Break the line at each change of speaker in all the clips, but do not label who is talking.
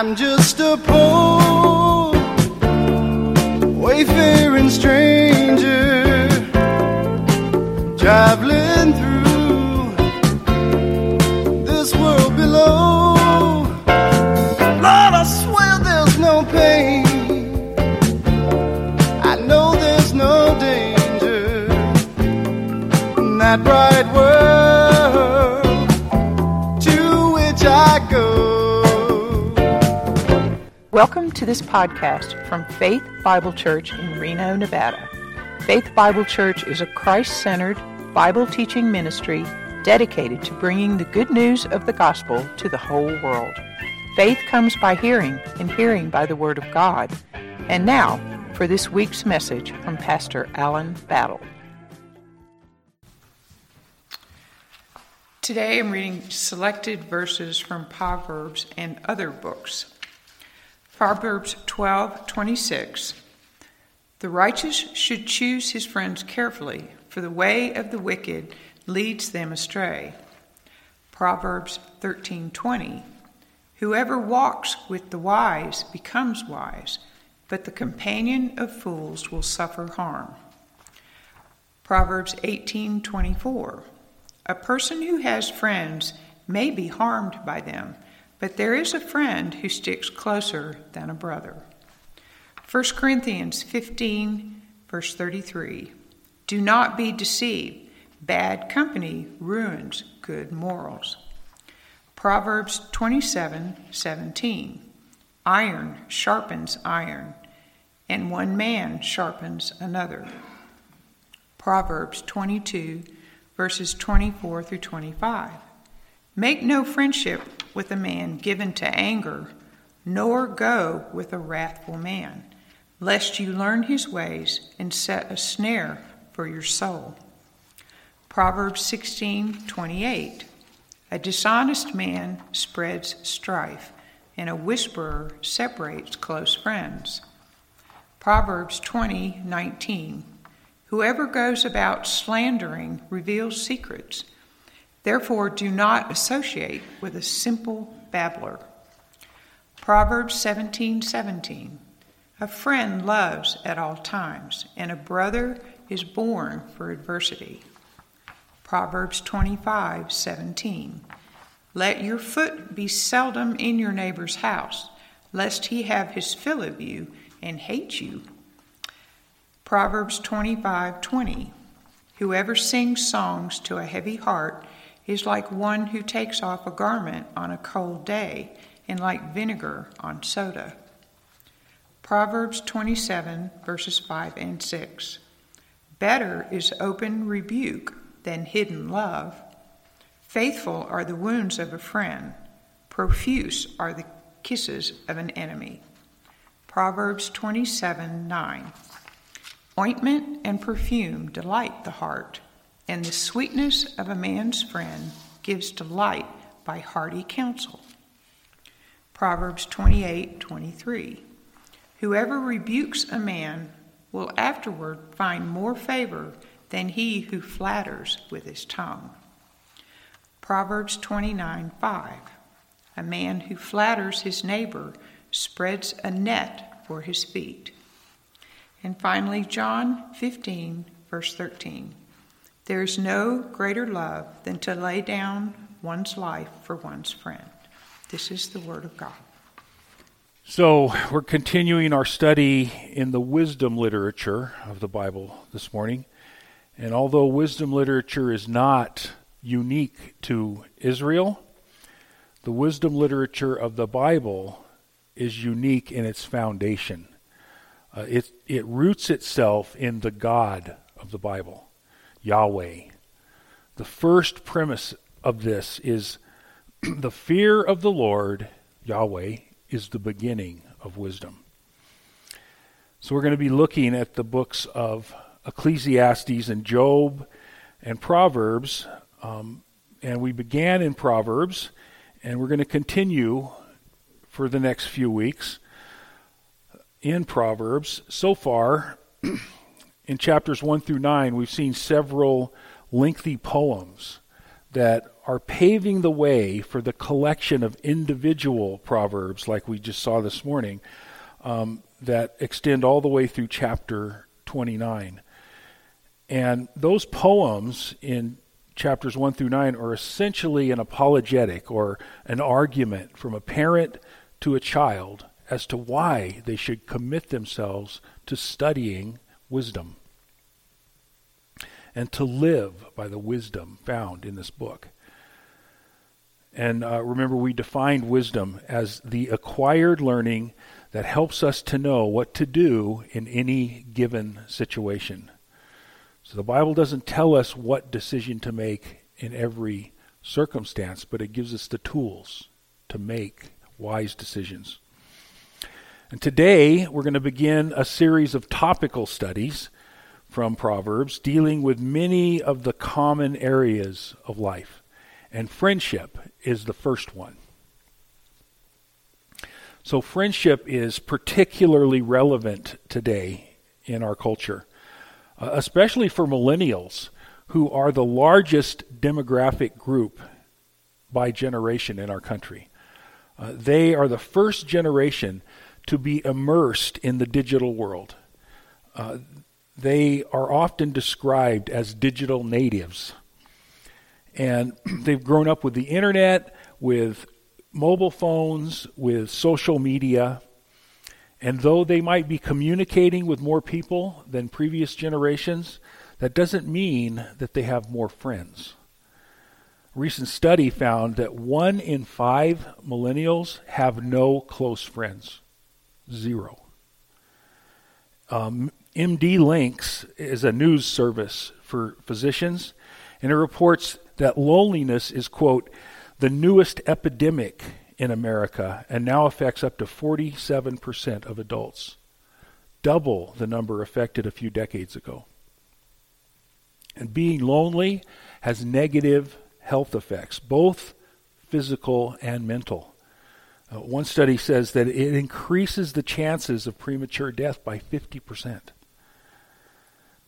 I'm just a poor, wayfaring stranger, traveling through this world below. Lord, I swear there's no pain. I know there's no danger that bright to
this podcast from Faith Bible Church in Reno, Nevada. Faith Bible Church is a Christ centered Bible teaching ministry dedicated to bringing the good news of the gospel to the whole world. Faith comes by hearing, and hearing by the Word of God. And now, for this week's message from Pastor Alan Battle. Today I'm reading selected verses from Proverbs and other books. Proverbs 12:26 The righteous should choose his friends carefully, for the way of the wicked leads them astray. Proverbs 13:20 Whoever walks with the wise becomes wise, but the companion of fools will suffer harm. Proverbs 18:24 A person who has friends may be harmed by them, but there is a friend who sticks closer than a brother. 1 Corinthians 15 verse 33 Do not be deceived. Bad company ruins good morals. Proverbs 27:17 Iron sharpens iron, and one man sharpens another. Proverbs 22 verses 24 through 25 Make no friendship with a man given to anger, nor go with a wrathful man, lest you learn his ways and set a snare for your soul. Proverbs 16:28 A dishonest man spreads strife, and a whisperer separates close friends. Proverbs 20:19 Whoever goes about slandering reveals secrets. Therefore do not associate with a simple babbler. Proverbs 17:17 A friend loves at all times, and a brother is born for adversity. Proverbs 25:17 Let your foot be seldom in your neighbor's house, lest he have his fill of you and hate you. Proverbs 25:20 Whoever sings songs to a heavy heart is like one who takes off a garment on a cold day and like vinegar on soda. Proverbs 27 verses 5 and 6. Better is open rebuke than hidden love. Faithful are the wounds of a friend, profuse are the kisses of an enemy. Proverbs 27 9. Ointment and perfume delight the heart, and the sweetness of a man's friend gives delight by hearty counsel. Proverbs 28 23. Whoever rebukes a man will afterward find more favor than he who flatters with his tongue. Proverbs 29 5. A man who flatters his neighbor spreads a net for his feet. And finally, John 15, verse 13. There is no greater love than to lay down one's life for one's friend. This is the Word of God.
So, we're continuing our study in the wisdom literature of the Bible this morning. And although wisdom literature is not unique to Israel, the wisdom literature of the Bible is unique in its foundation. Uh, it, it roots itself in the God of the Bible, Yahweh. The first premise of this is the fear of the Lord, Yahweh, is the beginning of wisdom. So we're going to be looking at the books of Ecclesiastes and Job and Proverbs. Um, and we began in Proverbs, and we're going to continue for the next few weeks in Proverbs. So far, in chapters 1 through 9, we've seen several lengthy poems that are paving the way for the collection of individual proverbs, like we just saw this morning, um, that extend all the way through chapter 29. And those poems in chapters 1 through 9 are essentially an apologetic or an argument from a parent to a child as to why they should commit themselves to studying wisdom and to live by the wisdom found in this book. And uh, remember, we defined wisdom as the acquired learning that helps us to know what to do in any given situation. So the Bible doesn't tell us what decision to make in every circumstance, but it gives us the tools to make wise decisions. And today we're going to begin a series of topical studies from Proverbs dealing with many of the common areas of life. And friendship is the first one. So, friendship is particularly relevant today in our culture, uh, especially for millennials, who are the largest demographic group by generation in our country. Uh, they are the first generation to be immersed in the digital world. Uh, they are often described as digital natives. And they've grown up with the internet, with mobile phones, with social media. And though they might be communicating with more people than previous generations, that doesn't mean that they have more friends. A recent study found that one in five millennials have no close friends. Zero. Um, MDLinx is a news service for physicians, and it reports that loneliness is, quote, the newest epidemic in America and now affects up to 47% of adults, double the number affected a few decades ago. And being lonely has negative health effects, both physical and mental. Uh, one study says that it increases the chances of premature death by 50%.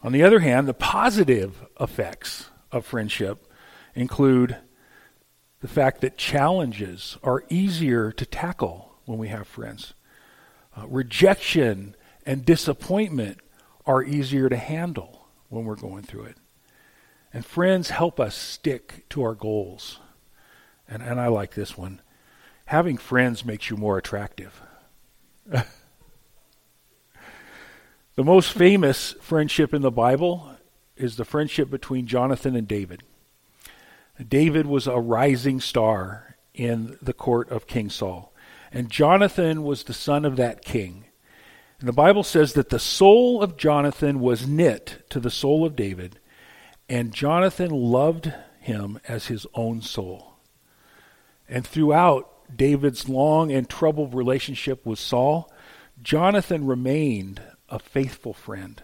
On the other hand, the positive effects of friendship include the fact that challenges are easier to tackle when we have friends. Uh, rejection and disappointment are easier to handle when we're going through it. And friends help us stick to our goals. And, and I like this one having friends makes you more attractive. the most famous friendship in the Bible is the friendship between Jonathan and David. David was a rising star in the court of King Saul, and Jonathan was the son of that king. And the Bible says that the soul of Jonathan was knit to the soul of David, and Jonathan loved him as his own soul. And throughout David's long and troubled relationship with Saul, Jonathan remained a faithful friend.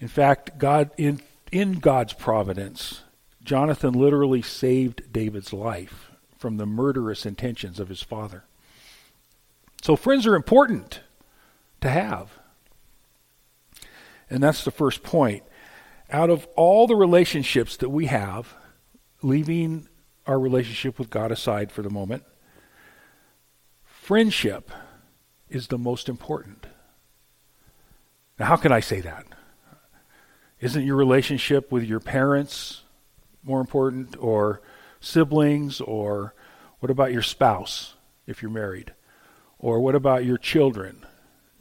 In fact, God in in God's providence, Jonathan literally saved David's life from the murderous intentions of his father. So friends are important to have. And that's the first point. Out of all the relationships that we have, leaving our relationship with God aside for the moment, friendship is the most important. Now, how can I say that? Isn't your relationship with your parents more important, or siblings, or what about your spouse if you're married? Or what about your children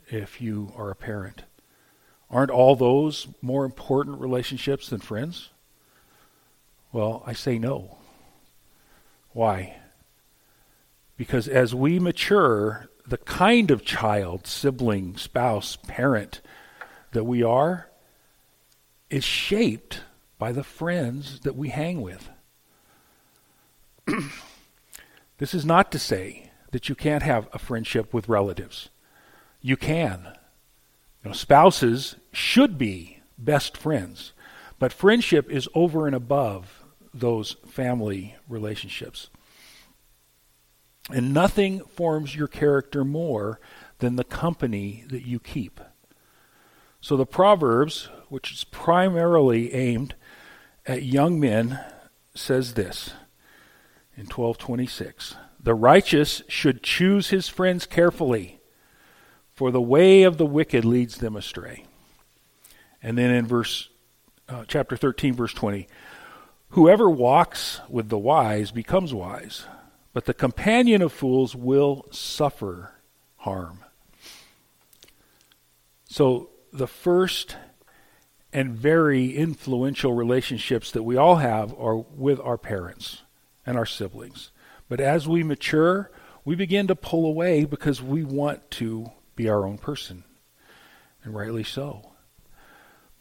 if you are a parent? Aren't all those more important relationships than friends? Well, I say no. Why? Because as we mature, the kind of child, sibling, spouse, parent that we are is shaped by the friends that we hang with. this is not to say that you can't have a friendship with relatives. You can. You know, spouses should be best friends, but friendship is over and above those family relationships. And nothing forms your character more than the company that you keep. So the Proverbs, which is primarily aimed at young men, says this in 1226 The righteous should choose his friends carefully, for the way of the wicked leads them astray. And then in verse uh, chapter 13 verse 20 Whoever walks with the wise becomes wise, but the companion of fools will suffer harm. So the first and very influential relationships that we all have are with our parents and our siblings. But as we mature, we begin to pull away because we want to be our own person, and rightly so.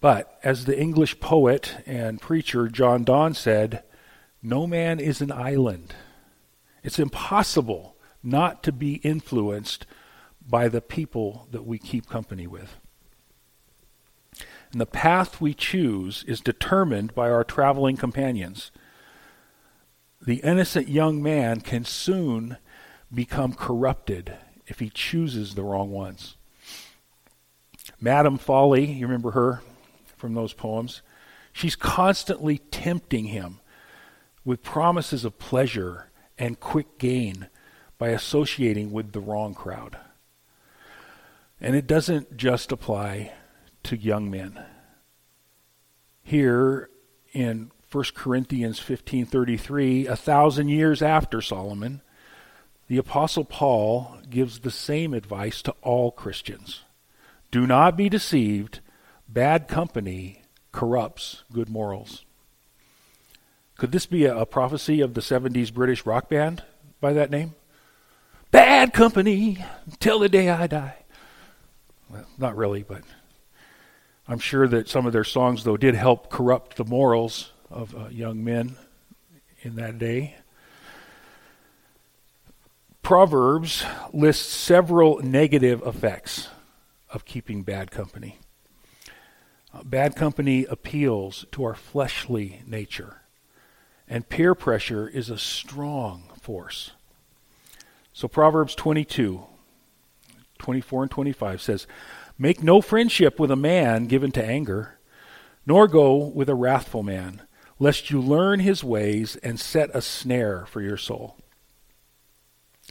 But as the English poet and preacher John Donne said, no man is an island. It's impossible not to be influenced by the people that we keep company with. And the path we choose is determined by our traveling companions. The innocent young man can soon become corrupted if he chooses the wrong ones. Madame Folly, you remember her from those poems? She's constantly tempting him with promises of pleasure and quick gain by associating with the wrong crowd. And it doesn't just apply to young men. Here in 1 Corinthians 15:33, a thousand years after Solomon, the apostle Paul gives the same advice to all Christians. Do not be deceived, bad company corrupts good morals. Could this be a, a prophecy of the 70s British rock band by that name? Bad company till the day I die. Well, not really, but I'm sure that some of their songs, though, did help corrupt the morals of uh, young men in that day. Proverbs lists several negative effects of keeping bad company. Uh, bad company appeals to our fleshly nature, and peer pressure is a strong force. So, Proverbs 22, 24 and 25 says, Make no friendship with a man given to anger, nor go with a wrathful man, lest you learn his ways and set a snare for your soul.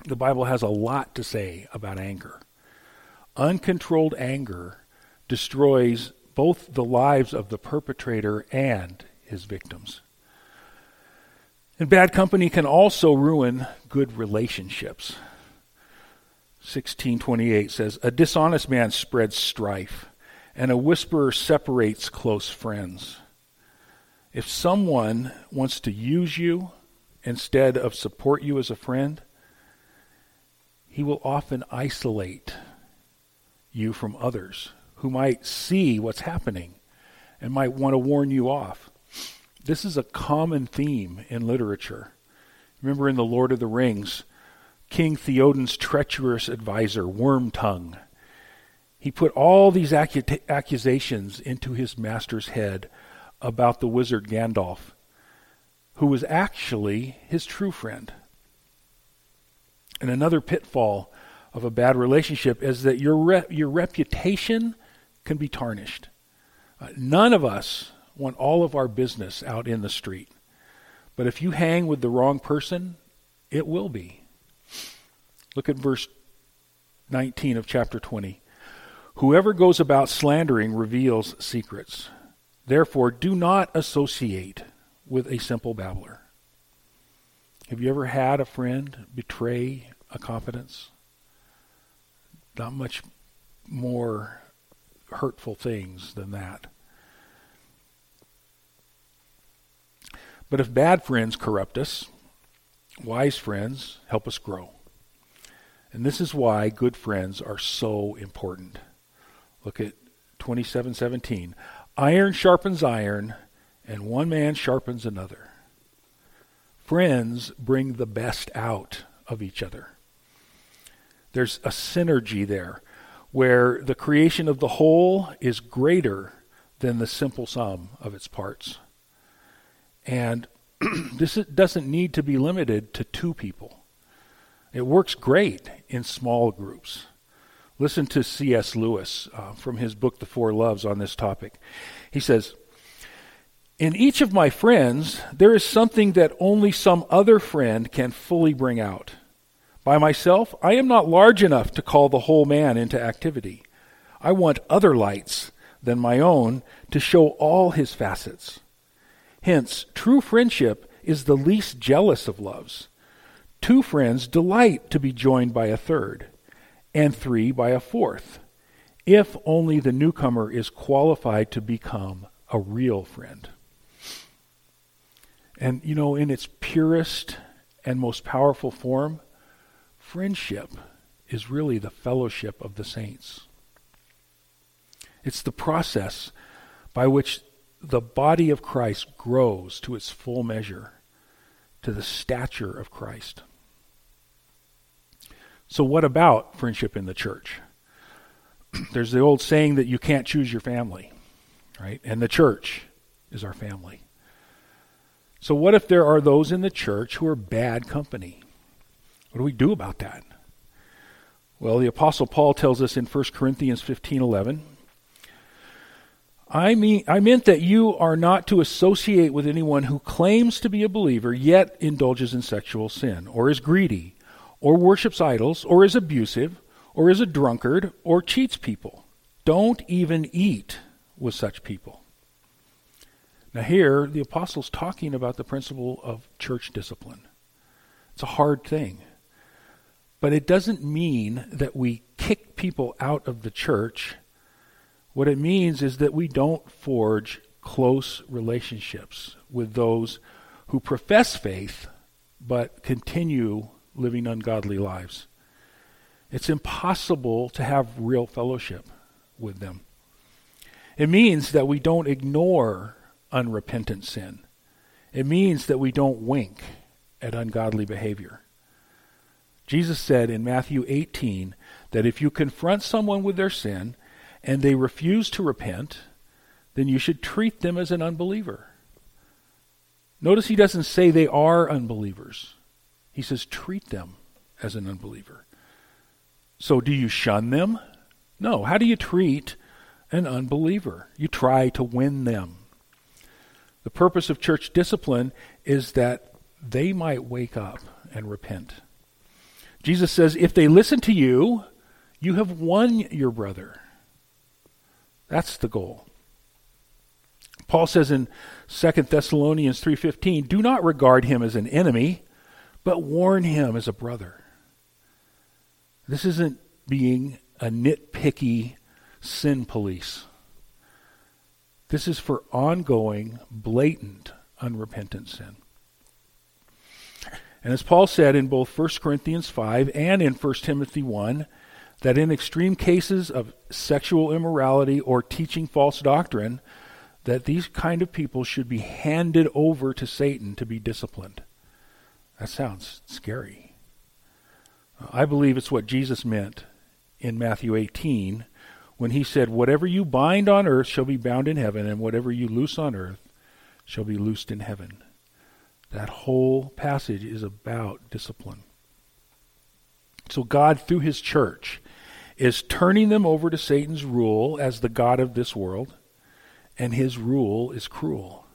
The Bible has a lot to say about anger. Uncontrolled anger destroys both the lives of the perpetrator and his victims. And bad company can also ruin good relationships. 1628 says, A dishonest man spreads strife, and a whisperer separates close friends. If someone wants to use you instead of support you as a friend, he will often isolate you from others who might see what's happening and might want to warn you off. This is a common theme in literature. Remember in The Lord of the Rings, King Theoden's treacherous advisor, Wormtongue. He put all these acu- accusations into his master's head about the wizard Gandalf, who was actually his true friend. And another pitfall of a bad relationship is that your, re- your reputation can be tarnished. Uh, none of us want all of our business out in the street. But if you hang with the wrong person, it will be. Look at verse 19 of chapter 20. Whoever goes about slandering reveals secrets. Therefore, do not associate with a simple babbler. Have you ever had a friend betray a confidence? Not much more hurtful things than that. But if bad friends corrupt us, wise friends help us grow. And this is why good friends are so important. Look at 2717. Iron sharpens iron, and one man sharpens another. Friends bring the best out of each other. There's a synergy there where the creation of the whole is greater than the simple sum of its parts. And this doesn't need to be limited to two people. It works great in small groups. Listen to C.S. Lewis uh, from his book, The Four Loves, on this topic. He says, In each of my friends, there is something that only some other friend can fully bring out. By myself, I am not large enough to call the whole man into activity. I want other lights than my own to show all his facets. Hence, true friendship is the least jealous of loves. Two friends delight to be joined by a third, and three by a fourth, if only the newcomer is qualified to become a real friend. And, you know, in its purest and most powerful form, friendship is really the fellowship of the saints. It's the process by which the body of Christ grows to its full measure, to the stature of Christ. So, what about friendship in the church? There's the old saying that you can't choose your family, right? And the church is our family. So, what if there are those in the church who are bad company? What do we do about that? Well, the apostle Paul tells us in 1 Corinthians 15:11, I mean I meant that you are not to associate with anyone who claims to be a believer yet indulges in sexual sin or is greedy or worships idols or is abusive or is a drunkard or cheats people. Don't even eat with such people. Now here the apostle's talking about the principle of church discipline. It's a hard thing. But it doesn't mean that we kick people out of the church what it means is that we don't forge close relationships with those who profess faith but continue living ungodly lives. It's impossible to have real fellowship with them. It means that we don't ignore unrepentant sin. It means that we don't wink at ungodly behavior. Jesus said in Matthew 18 that if you confront someone with their sin, and they refuse to repent, then you should treat them as an unbeliever. Notice he doesn't say they are unbelievers. He says treat them as an unbeliever. So do you shun them? No. How do you treat an unbeliever? You try to win them. The purpose of church discipline is that they might wake up and repent. Jesus says, if they listen to you, you have won your brother. That's the goal. Paul says in 2 Thessalonians 3:15, "Do not regard him as an enemy, but warn him as a brother." This isn't being a nitpicky sin police. This is for ongoing, blatant, unrepentant sin. And as Paul said in both 1 Corinthians 5 and in 1 Timothy 1, that in extreme cases of sexual immorality or teaching false doctrine, that these kind of people should be handed over to Satan to be disciplined. That sounds scary. I believe it's what Jesus meant in Matthew 18 when he said, Whatever you bind on earth shall be bound in heaven, and whatever you loose on earth shall be loosed in heaven. That whole passage is about discipline. So, God, through His church, is turning them over to Satan's rule as the God of this world, and his rule is cruel.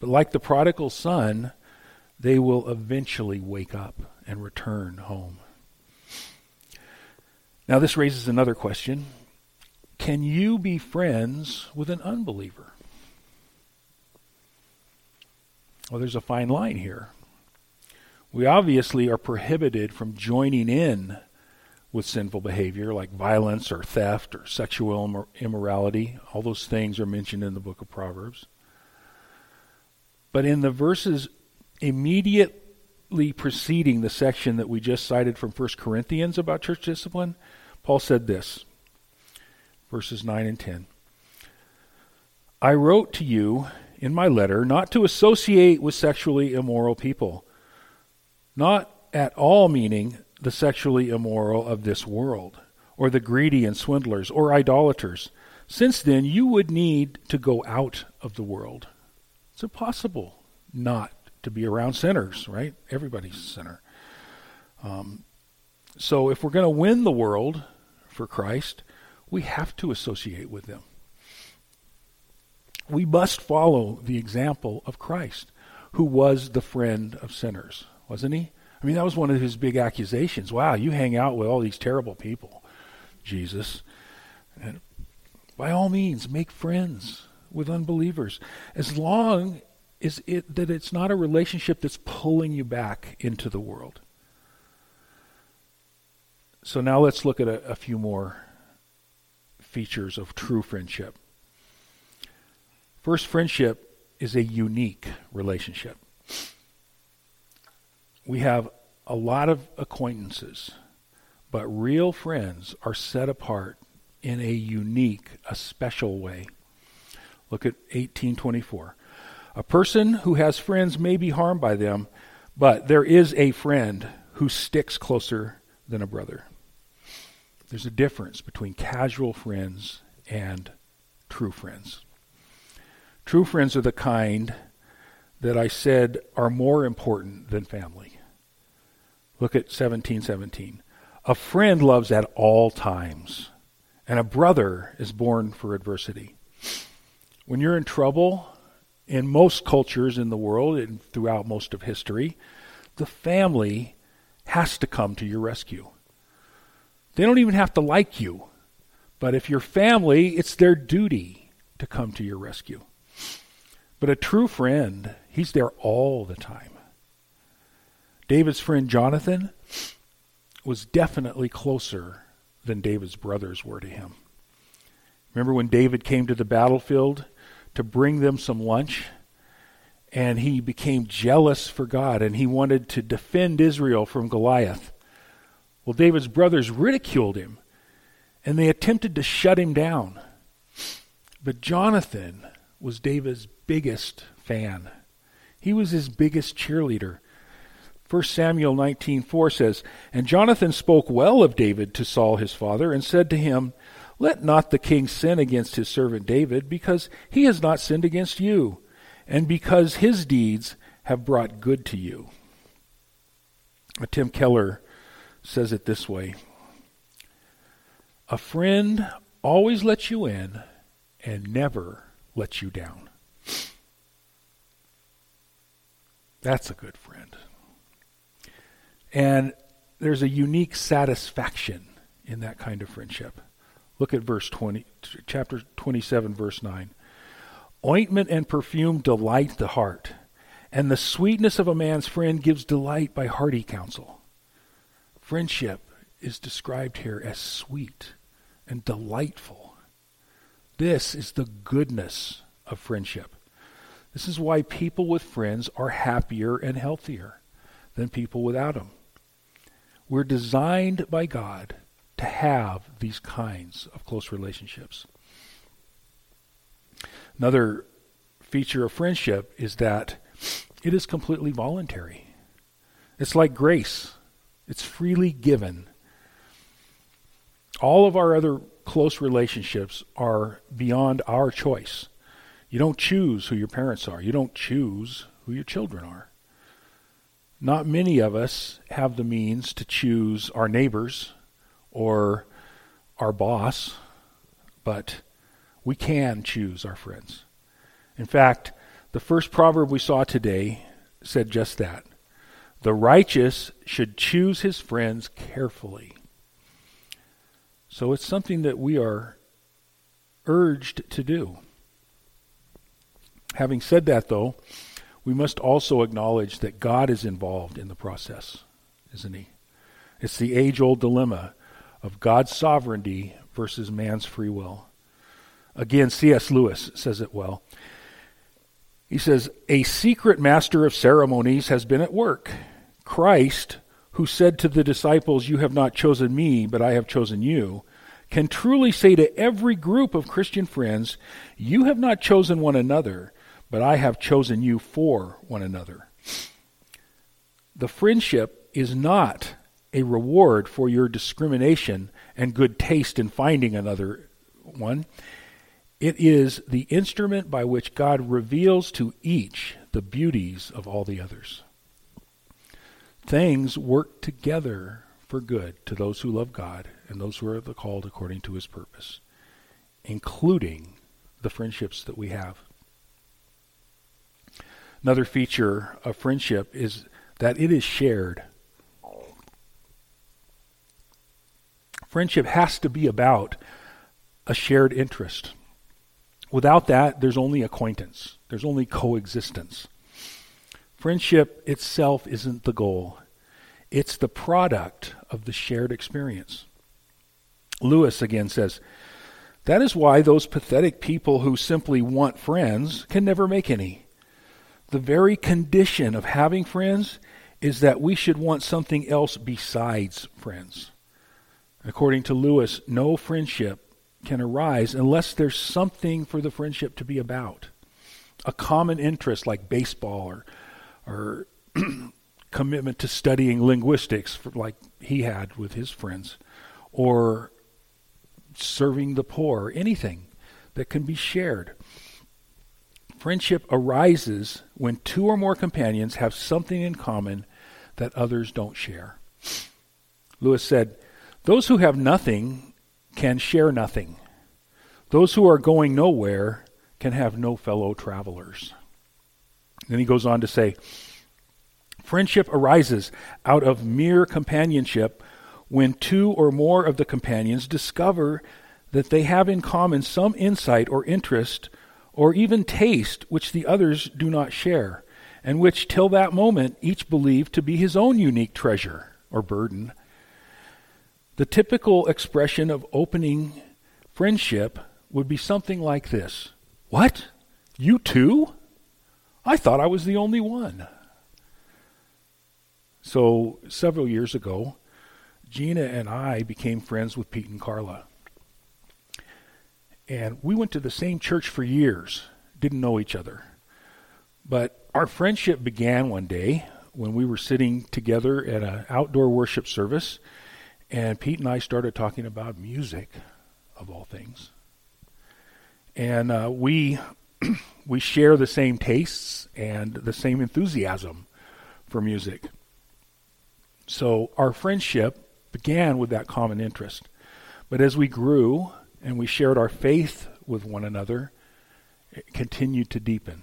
But like the prodigal son, they will eventually wake up and return home. Now, this raises another question Can you be friends with an unbeliever? Well, there's a fine line here. We obviously are prohibited from joining in with sinful behavior like violence or theft or sexual immorality. All those things are mentioned in the book of Proverbs. But in the verses immediately preceding the section that we just cited from 1 Corinthians about church discipline, Paul said this verses 9 and 10. I wrote to you in my letter not to associate with sexually immoral people, not at all meaning the sexually immoral of this world, or the greedy and swindlers, or idolaters. Since then, you would need to go out of the world. It's impossible not to be around sinners, right? Everybody's a sinner. Um, so, if we're going to win the world for Christ, we have to associate with them. We must follow the example of Christ, who was the friend of sinners, wasn't he? I mean, that was one of his big accusations. Wow, you hang out with all these terrible people, Jesus. And by all means, make friends with unbelievers. As long as it, that it's not a relationship that's pulling you back into the world. So now let's look at a, a few more features of true friendship. First, friendship is a unique relationship. We have a lot of acquaintances, but real friends are set apart in a unique, a special way. Look at 1824. A person who has friends may be harmed by them, but there is a friend who sticks closer than a brother. There's a difference between casual friends and true friends. True friends are the kind that I said are more important than family. Look at 1717. A friend loves at all times, and a brother is born for adversity. When you're in trouble, in most cultures in the world and throughout most of history, the family has to come to your rescue. They don't even have to like you. But if you're family, it's their duty to come to your rescue. But a true friend, he's there all the time. David's friend Jonathan was definitely closer than David's brothers were to him. Remember when David came to the battlefield to bring them some lunch? And he became jealous for God and he wanted to defend Israel from Goliath. Well, David's brothers ridiculed him and they attempted to shut him down. But Jonathan was David's biggest fan. He was his biggest cheerleader. 1 Samuel 19:4 says, "And Jonathan spoke well of David to Saul his father and said to him, Let not the king sin against his servant David, because he has not sinned against you, and because his deeds have brought good to you." Tim Keller says it this way A friend always lets you in and never lets you down. That's a good friend. And there's a unique satisfaction in that kind of friendship. Look at verse 20, chapter 27, verse 9. Ointment and perfume delight the heart, and the sweetness of a man's friend gives delight by hearty counsel. Friendship is described here as sweet and delightful. This is the goodness of friendship. This is why people with friends are happier and healthier than people without them. We're designed by God to have these kinds of close relationships. Another feature of friendship is that it is completely voluntary. It's like grace. It's freely given. All of our other close relationships are beyond our choice. You don't choose who your parents are. You don't choose who your children are. Not many of us have the means to choose our neighbors or our boss, but we can choose our friends. In fact, the first proverb we saw today said just that. The righteous should choose his friends carefully. So it's something that we are urged to do. Having said that, though, we must also acknowledge that God is involved in the process, isn't he? It's the age old dilemma of God's sovereignty versus man's free will. Again, C.S. Lewis says it well. He says, A secret master of ceremonies has been at work Christ, who said to the disciples, You have not chosen me, but I have chosen you, can truly say to every group of Christian friends, You have not chosen one another, but I have chosen you for one another. The friendship is not a reward for your discrimination and good taste in finding another one. It is the instrument by which God reveals to each the beauties of all the others things work together for good to those who love God and those who are called according to his purpose, including the friendships that we have Another feature of friendship is that it is shared. Friendship has to be about a shared interest. Without that, there's only acquaintance, there's only coexistence. Friendship itself isn't the goal, it's the product of the shared experience. Lewis again says, That is why those pathetic people who simply want friends can never make any. The very condition of having friends is that we should want something else besides friends. According to Lewis, no friendship can arise unless there's something for the friendship to be about. A common interest like baseball or, or commitment to studying linguistics like he had with his friends or serving the poor, anything that can be shared. Friendship arises when two or more companions have something in common that others don't share. Lewis said, Those who have nothing can share nothing. Those who are going nowhere can have no fellow travelers. Then he goes on to say, Friendship arises out of mere companionship when two or more of the companions discover that they have in common some insight or interest or even taste which the others do not share, and which till that moment each believed to be his own unique treasure or burden. The typical expression of opening friendship would be something like this What? You too? I thought I was the only one. So, several years ago, Gina and I became friends with Pete and Carla. And we went to the same church for years, didn't know each other. But our friendship began one day when we were sitting together at an outdoor worship service, and Pete and I started talking about music, of all things. And uh, we we share the same tastes and the same enthusiasm for music. So our friendship began with that common interest. But as we grew and we shared our faith with one another, it continued to deepen.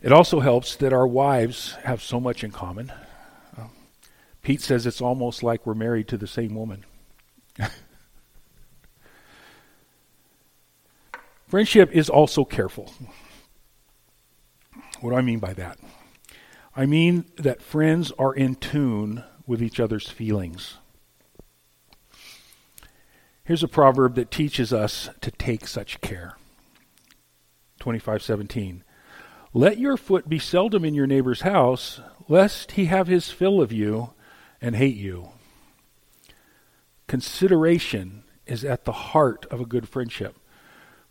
It also helps that our wives have so much in common. Pete says it's almost like we're married to the same woman. Friendship is also careful. What do I mean by that? I mean that friends are in tune with each other's feelings. Here's a proverb that teaches us to take such care. 25:17 Let your foot be seldom in your neighbor's house, lest he have his fill of you and hate you. Consideration is at the heart of a good friendship.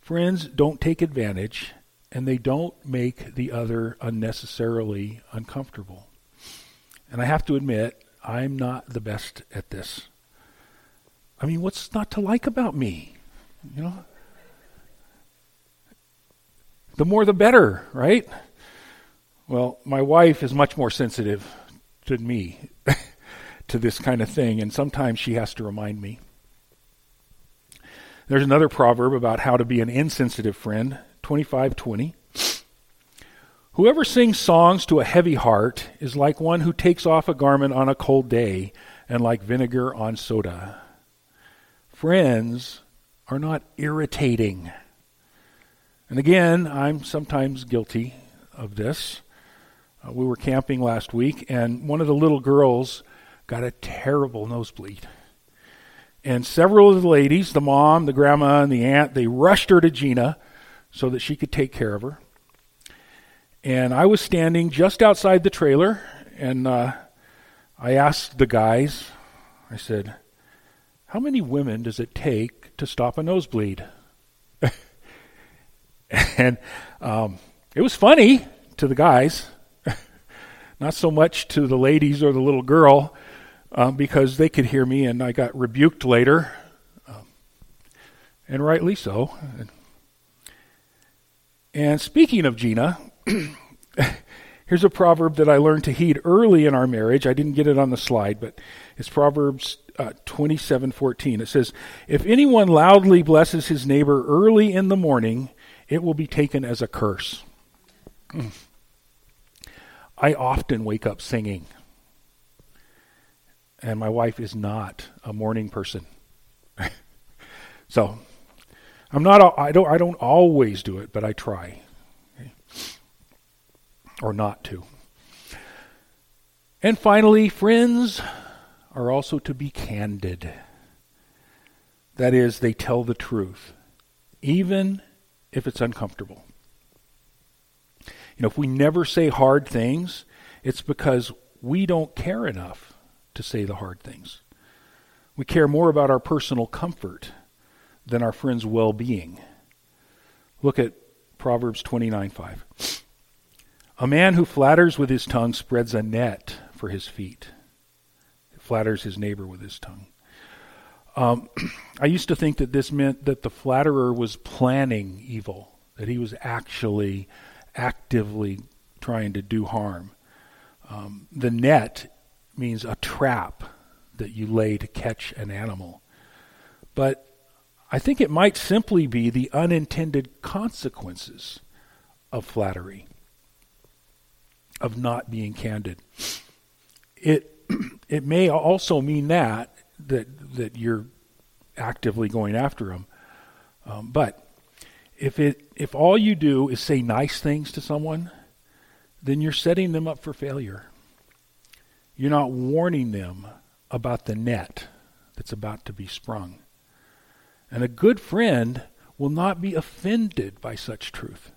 Friends don't take advantage and they don't make the other unnecessarily uncomfortable. And I have to admit, I'm not the best at this. I mean, what's not to like about me? You know? The more the better, right? Well, my wife is much more sensitive to me, to this kind of thing, and sometimes she has to remind me. There's another proverb about how to be an insensitive friend, 2520. Whoever sings songs to a heavy heart is like one who takes off a garment on a cold day and like vinegar on soda. Friends are not irritating. And again, I'm sometimes guilty of this. Uh, we were camping last week, and one of the little girls got a terrible nosebleed. And several of the ladies, the mom, the grandma, and the aunt, they rushed her to Gina so that she could take care of her. And I was standing just outside the trailer, and uh, I asked the guys, I said, How many women does it take to stop a nosebleed? and um, it was funny to the guys, not so much to the ladies or the little girl, um, because they could hear me, and I got rebuked later, um, and rightly so. And speaking of Gina, here's a proverb that I learned to heed early in our marriage. I didn't get it on the slide, but it's Proverbs uh, 27:14. It says, "If anyone loudly blesses his neighbor early in the morning, it will be taken as a curse." I often wake up singing. And my wife is not a morning person. so I'm not I don't I don't always do it, but I try. Okay? Or not to. And finally, friends are also to be candid. That is, they tell the truth, even if it's uncomfortable. You know, if we never say hard things, it's because we don't care enough to say the hard things. We care more about our personal comfort than our friends' well being. Look at Proverbs 29 5. A man who flatters with his tongue spreads a net for his feet, flatters his neighbor with his tongue. Um, I used to think that this meant that the flatterer was planning evil, that he was actually actively trying to do harm. Um, the net means a trap that you lay to catch an animal. But I think it might simply be the unintended consequences of flattery, of not being candid. It it may also mean that that that you're actively going after them. Um, but if it if all you do is say nice things to someone, then you're setting them up for failure. You're not warning them about the net that's about to be sprung. And a good friend will not be offended by such truth.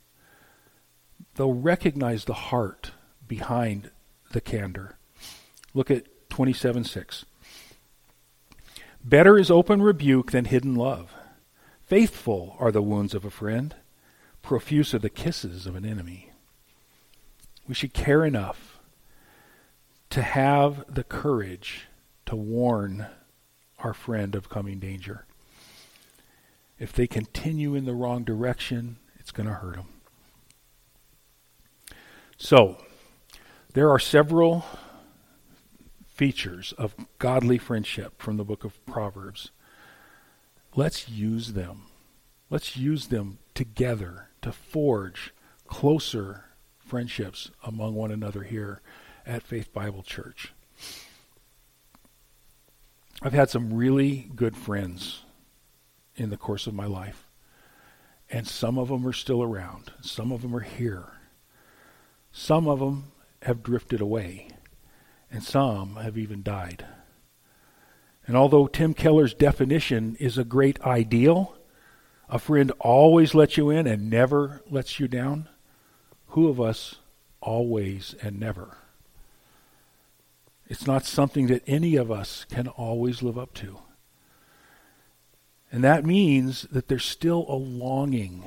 They'll recognize the heart behind the candor. Look at 27 6. Better is open rebuke than hidden love. Faithful are the wounds of a friend, profuse are the kisses of an enemy. We should care enough to have the courage to warn our friend of coming danger. If they continue in the wrong direction, it's going to hurt them. So, there are several features of godly friendship from the book of Proverbs. Let's use them. Let's use them together to forge closer friendships among one another here at Faith Bible Church. I've had some really good friends in the course of my life. And some of them are still around. Some of them are here. Some of them have drifted away and some have even died. And although Tim Keller's definition is a great ideal, a friend always lets you in and never lets you down, who of us always and never? It's not something that any of us can always live up to. And that means that there's still a longing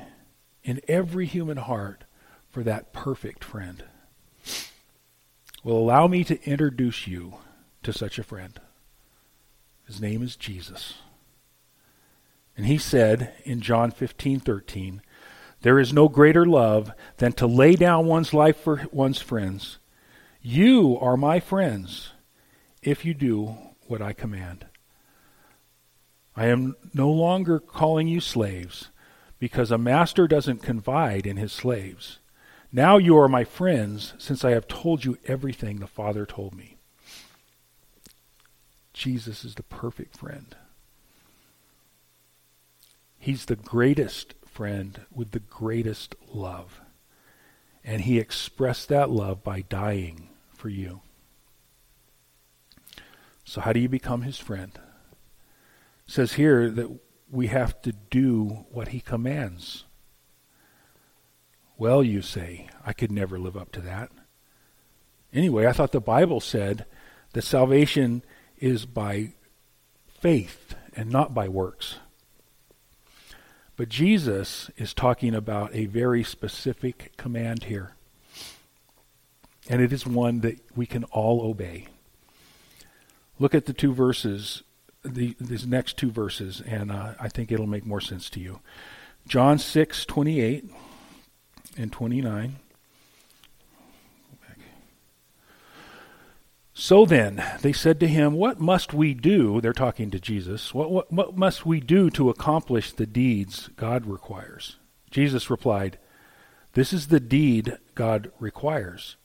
in every human heart for that perfect friend. Well, allow me to introduce you to such a friend. His name is Jesus. And he said in John 15:13, "There is no greater love than to lay down one's life for one's friends. You are my friends if you do what I command." I am no longer calling you slaves because a master doesn't confide in his slaves. Now you are my friends, since I have told you everything the Father told me. Jesus is the perfect friend. He's the greatest friend with the greatest love. And he expressed that love by dying for you. So, how do you become his friend? It says here that we have to do what he commands. Well, you say, I could never live up to that. Anyway, I thought the Bible said that salvation is by faith and not by works. But Jesus is talking about a very specific command here. And it is one that we can all obey. Look at the two verses, the, these next two verses, and uh, I think it'll make more sense to you. John 6, 28 and 29. So then, they said to him, What must we do? They're talking to Jesus. What, what, what must we do to accomplish the deeds God requires? Jesus replied, This is the deed God requires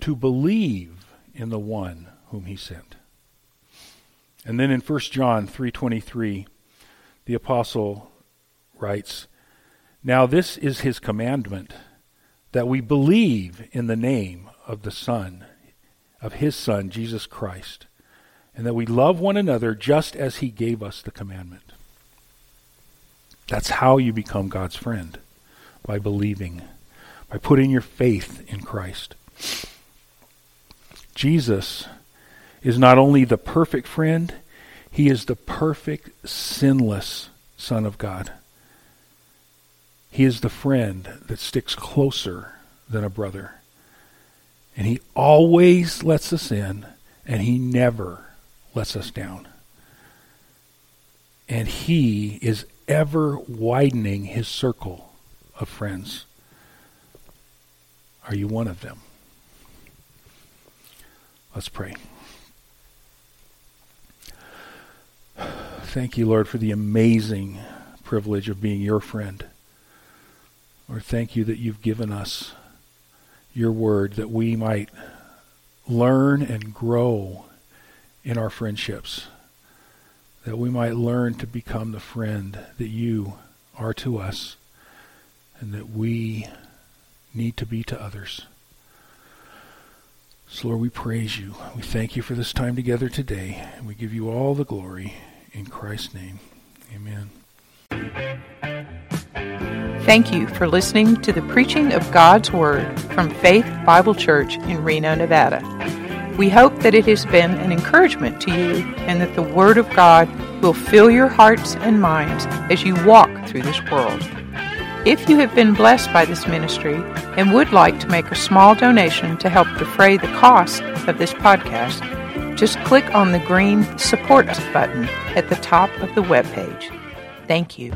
to believe in the one whom he sent. And then in 1 John 3:23, the apostle writes, "Now this is his commandment, that we believe in the name of the Son, of his Son Jesus Christ, and that we love one another just as he gave us the commandment." That's how you become God's friend, by believing, by putting your faith in Christ. Jesus is not only the perfect friend, he is the perfect, sinless Son of God. He is the friend that sticks closer than a brother. And he always lets us in, and he never lets us down. And he is ever widening his circle of friends. Are you one of them? Let's pray. Thank you, Lord, for the amazing privilege of being your friend. Lord, thank you that you've given us your word that we might learn and grow in our friendships, that we might learn to become the friend that you are to us, and that we need to be to others. So, Lord, we praise you. We thank you for this time together today, and we give you all the glory in Christ's name. Amen.
Thank you for listening to the preaching of God's Word from Faith Bible Church in Reno, Nevada. We hope that it has been an encouragement to you and that the Word of God will fill your hearts and minds as you walk through this world. If you have been blessed by this ministry and would like to make a small donation to help defray the cost of this podcast, just click on the green Support Us button at the top of the webpage. Thank you.